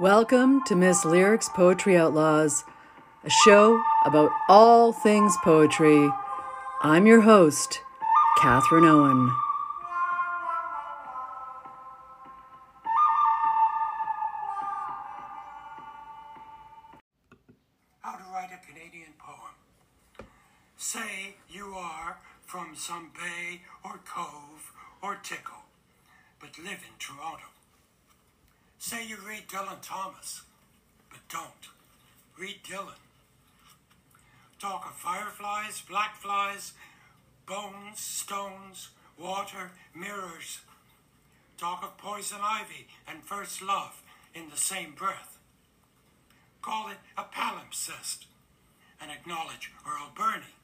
Welcome to Miss Lyrics Poetry Outlaws, a show about all things poetry. I'm your host, Catherine Owen. How to write a Canadian poem. Say you are from some bay or cove or tickle, but live in Toronto. Say you read Dylan Thomas, but don't. Read Dylan. Talk of fireflies, black flies, bones, stones, water, mirrors. Talk of poison ivy and first love in the same breath. Call it a palimpsest and acknowledge Earle Birney.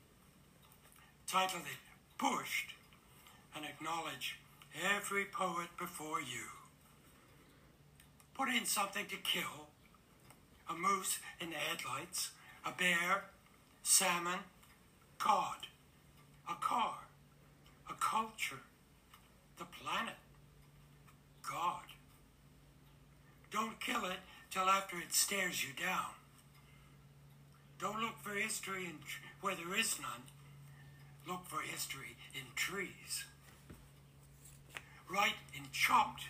Title it Pushed and acknowledge every poet before you. Put in something to kill. A moose in the headlights, a bear, salmon, cod, a car, a culture, the planet, God. Don't kill it till after it stares you down. Don't look for history in tr- where there is none. Look for history in trees. Write in chopped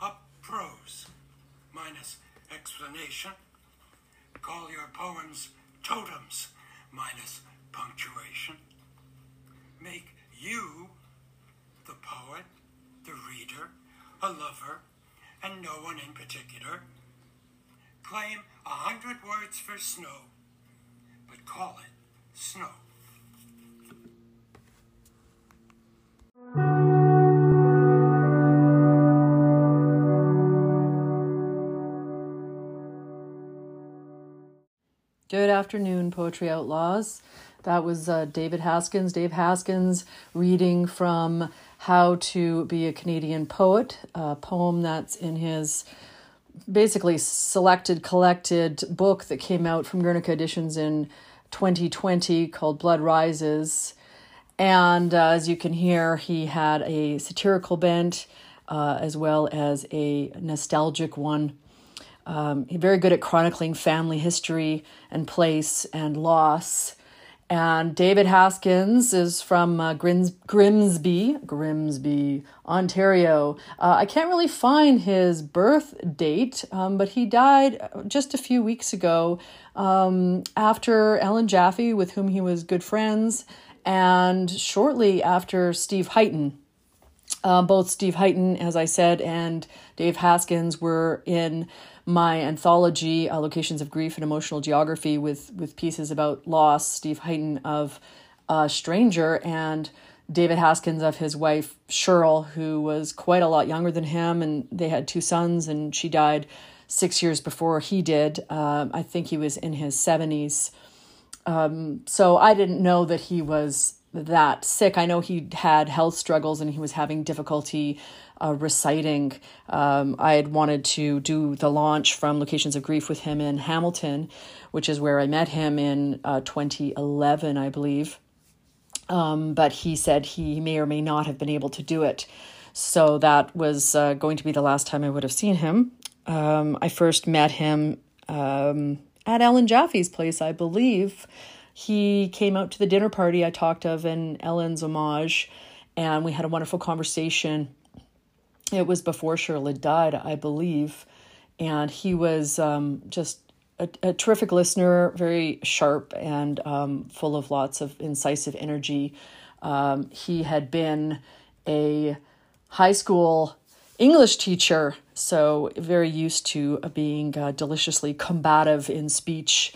up prose, minus explanation. Call your poems totems, minus punctuation. Make you the poet, the reader, a lover, and no one in particular. Claim a hundred words for snow, but call it snow. Good afternoon, Poetry Outlaws. That was uh, David Haskins. Dave Haskins reading from How to Be a Canadian Poet, a poem that's in his basically selected, collected book that came out from Guernica Editions in 2020 called Blood Rises. And uh, as you can hear, he had a satirical bent uh, as well as a nostalgic one. Um, he's very good at chronicling family history and place and loss. And David Haskins is from uh, Grims- Grimsby, Grimsby, Ontario. Uh, I can't really find his birth date, um, but he died just a few weeks ago um, after Ellen Jaffe, with whom he was good friends, and shortly after Steve Heighton. Uh, both Steve Heighton, as I said, and Dave Haskins were in my anthology, uh, Locations of Grief and Emotional Geography, with, with pieces about loss. Steve Heighton of uh, Stranger, and David Haskins of his wife, Cheryl, who was quite a lot younger than him, and they had two sons, and she died six years before he did. Um, I think he was in his 70s. Um, so I didn't know that he was that sick. I know he had health struggles and he was having difficulty uh, reciting. Um, I had wanted to do the launch from Locations of Grief with him in Hamilton, which is where I met him in uh, 2011, I believe. Um, but he said he may or may not have been able to do it. So that was uh, going to be the last time I would have seen him. Um, I first met him um, at Ellen Jaffe's place, I believe. He came out to the dinner party I talked of in Ellen's homage, and we had a wonderful conversation. It was before had died, I believe, and he was um, just a, a, terrific listener, very sharp and um, full of lots of incisive energy. Um, he had been a high school English teacher, so very used to being uh, deliciously combative in speech.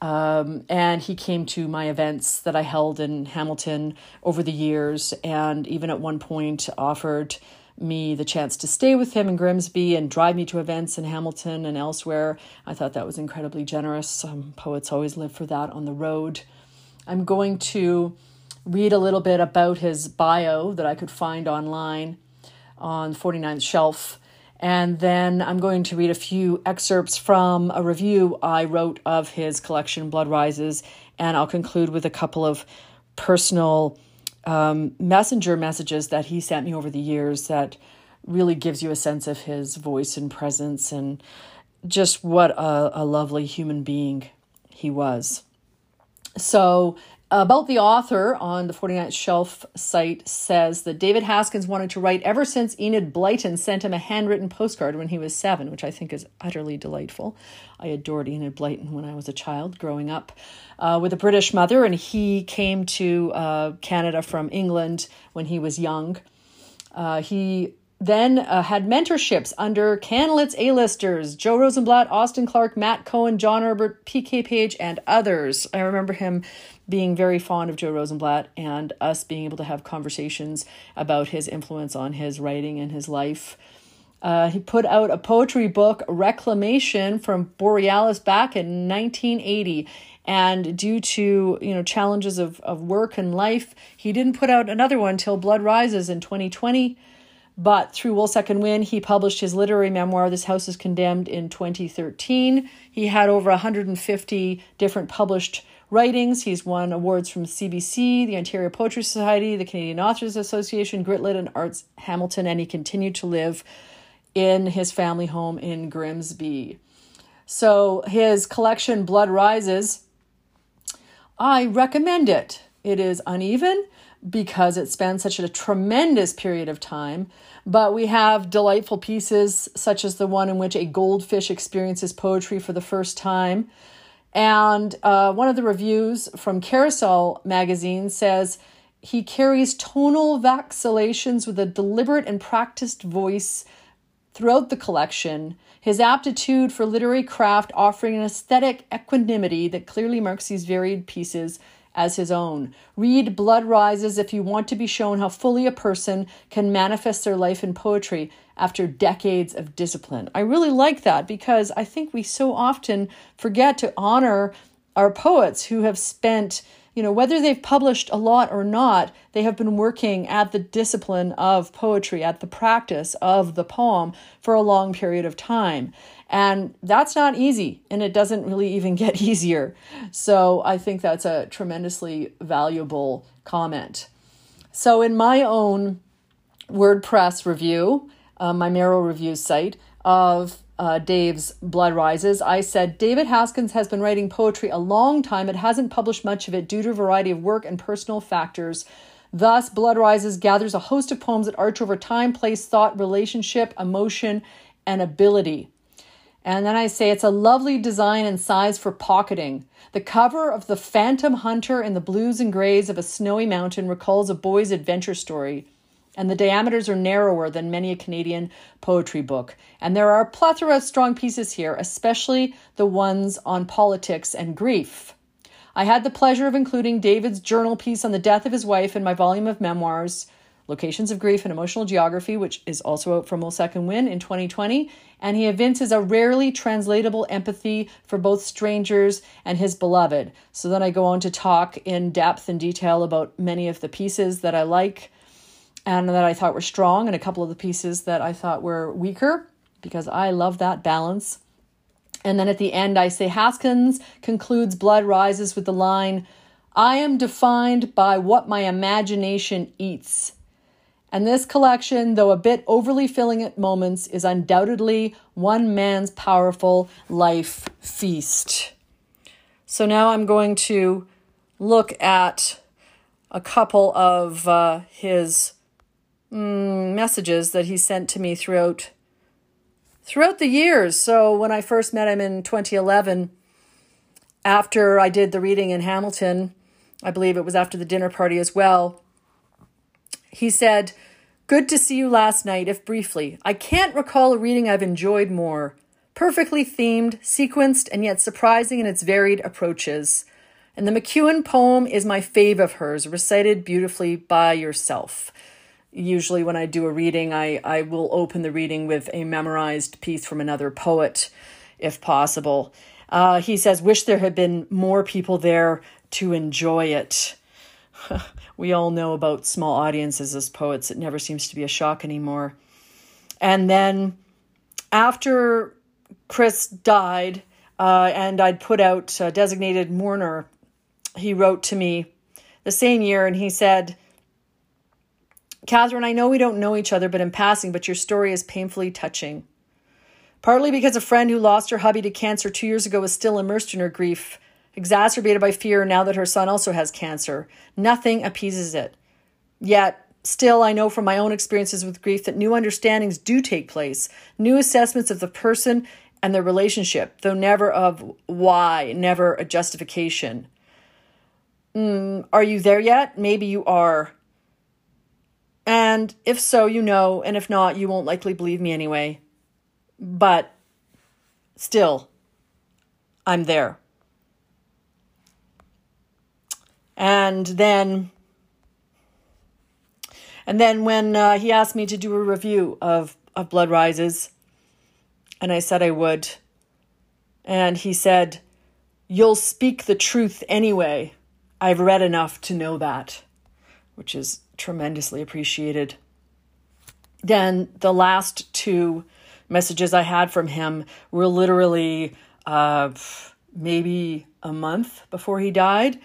Um, and he came to my events that I held in Hamilton over the years, and even at one point offered me the chance to stay with him in Grimsby and drive me to events in Hamilton and elsewhere. I thought that was incredibly generous. Um, poets always live for that on the road. I'm going to read a little bit about his bio that I could find online on 49th Shelf. And then I'm going to read a few excerpts from a review I wrote of his collection, Blood Rises. And I'll conclude with a couple of personal um, messenger messages that he sent me over the years that really gives you a sense of his voice and presence and just what a, a lovely human being he was. So, about the author on the 49th Shelf site says that David Haskins wanted to write ever since Enid Blyton sent him a handwritten postcard when he was seven, which I think is utterly delightful. I adored Enid Blyton when I was a child growing up uh, with a British mother, and he came to uh, Canada from England when he was young. Uh, he then uh, had mentorships under CanLit's A-listers, Joe Rosenblatt, Austin Clarke, Matt Cohen, John Herbert, PK Page, and others. I remember him being very fond of Joe Rosenblatt and us being able to have conversations about his influence on his writing and his life. Uh, he put out a poetry book, Reclamation, from Borealis back in 1980. And due to you know challenges of, of work and life, he didn't put out another one till Blood Rises in 2020. But through Wolsak and Wynn, he published his literary memoir, This House is Condemned, in 2013. He had over 150 different published writings. He's won awards from CBC, the Ontario Poetry Society, the Canadian Authors Association, Gritlit, and Arts Hamilton, and he continued to live in his family home in Grimsby. So his collection, Blood Rises, I recommend it. It is uneven because it spans such a tremendous period of time. But we have delightful pieces, such as the one in which a goldfish experiences poetry for the first time. And uh, one of the reviews from Carousel magazine says he carries tonal vacillations with a deliberate and practiced voice throughout the collection. His aptitude for literary craft offering an aesthetic equanimity that clearly marks these varied pieces as his own. Read Blood Rises if you want to be shown how fully a person can manifest their life in poetry after decades of discipline. I really like that because I think we so often forget to honor our poets who have spent you know, whether they've published a lot or not, they have been working at the discipline of poetry, at the practice of the poem for a long period of time. And that's not easy, and it doesn't really even get easier. So I think that's a tremendously valuable comment. So, in my own WordPress review, uh, my Marrow Review site of uh, Dave's Blood Rises, I said David Haskins has been writing poetry a long time. It hasn't published much of it due to a variety of work and personal factors. Thus, Blood Rises gathers a host of poems that arch over time, place, thought, relationship, emotion, and ability. And then I say it's a lovely design and size for pocketing. The cover of The Phantom Hunter in the blues and grays of a snowy mountain recalls a boy's adventure story. And the diameters are narrower than many a Canadian poetry book. And there are a plethora of strong pieces here, especially the ones on politics and grief. I had the pleasure of including David's journal piece on the death of his wife in my volume of memoirs. Locations of Grief and Emotional Geography, which is also out from Wolsak and Wynn in 2020. And he evinces a rarely translatable empathy for both strangers and his beloved. So then I go on to talk in depth and detail about many of the pieces that I like and that I thought were strong, and a couple of the pieces that I thought were weaker, because I love that balance. And then at the end, I say Haskins concludes Blood Rises with the line, I am defined by what my imagination eats. And this collection, though a bit overly filling at moments, is undoubtedly one man's powerful life feast. So now I'm going to look at a couple of uh, his mm, messages that he sent to me throughout throughout the years. So when I first met him in 2011, after I did the reading in Hamilton, I believe it was after the dinner party as well he said, Good to see you last night, if briefly. I can't recall a reading I've enjoyed more. Perfectly themed, sequenced, and yet surprising in its varied approaches. And the MacEwen poem is my fave of hers, recited beautifully by yourself. Usually, when I do a reading, I, I will open the reading with a memorized piece from another poet, if possible. Uh, he says, Wish there had been more people there to enjoy it. we all know about small audiences as poets. It never seems to be a shock anymore. And then after Chris died, uh, and I'd put out designated mourner, he wrote to me the same year and he said, Catherine, I know we don't know each other, but in passing, but your story is painfully touching. Partly because a friend who lost her hubby to cancer two years ago is still immersed in her grief, exacerbated by fear now that her son also has cancer. Nothing appeases it. Yet, still, I know from my own experiences with grief that new understandings do take place, new assessments of the person and their relationship, though never of why, never a justification. Mm, are you there yet? Maybe you are. And if so, you know, and if not, you won't likely believe me anyway. But still, I'm there. And then, and then when uh, he asked me to do a review of, of Blood Rises, and I said I would, and he said, You'll speak the truth anyway. I've read enough to know that, which is tremendously appreciated. Then the last two messages I had from him were literally uh, maybe a month before he died.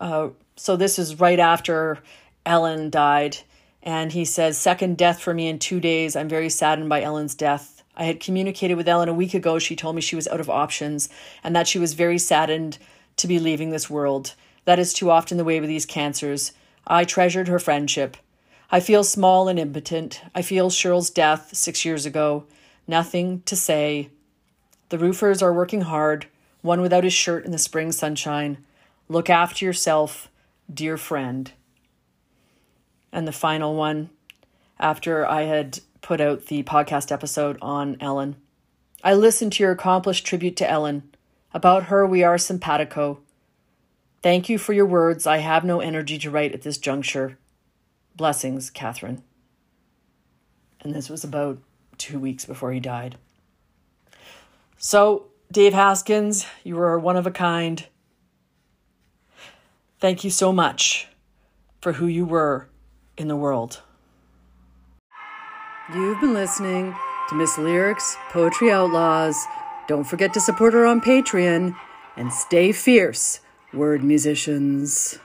Uh, so this is right after Ellen died. And he says, Second death for me in two days. I'm very saddened by Ellen's death. I had communicated with Ellen a week ago. She told me she was out of options and that she was very saddened to be leaving this world. That is too often the way with these cancers. I treasured her friendship. I feel small and impotent. I feel Cheryl's death six years ago. Nothing to say. The roofers are working hard, one without his shirt in the spring sunshine. Look after yourself, dear friend. And the final one, after I had put out the podcast episode on Ellen. I listened to your accomplished tribute to Ellen. About her, we are simpatico. Thank you for your words. I have no energy to write at this juncture. Blessings, Catherine. And this was about two weeks before he died. So, Dave Haskins, you are one of a kind. Thank you so much for who you were in the world. You've been listening to Miss Lyric's Poetry Outlaws. Don't forget to support her on Patreon and stay fierce word musicians.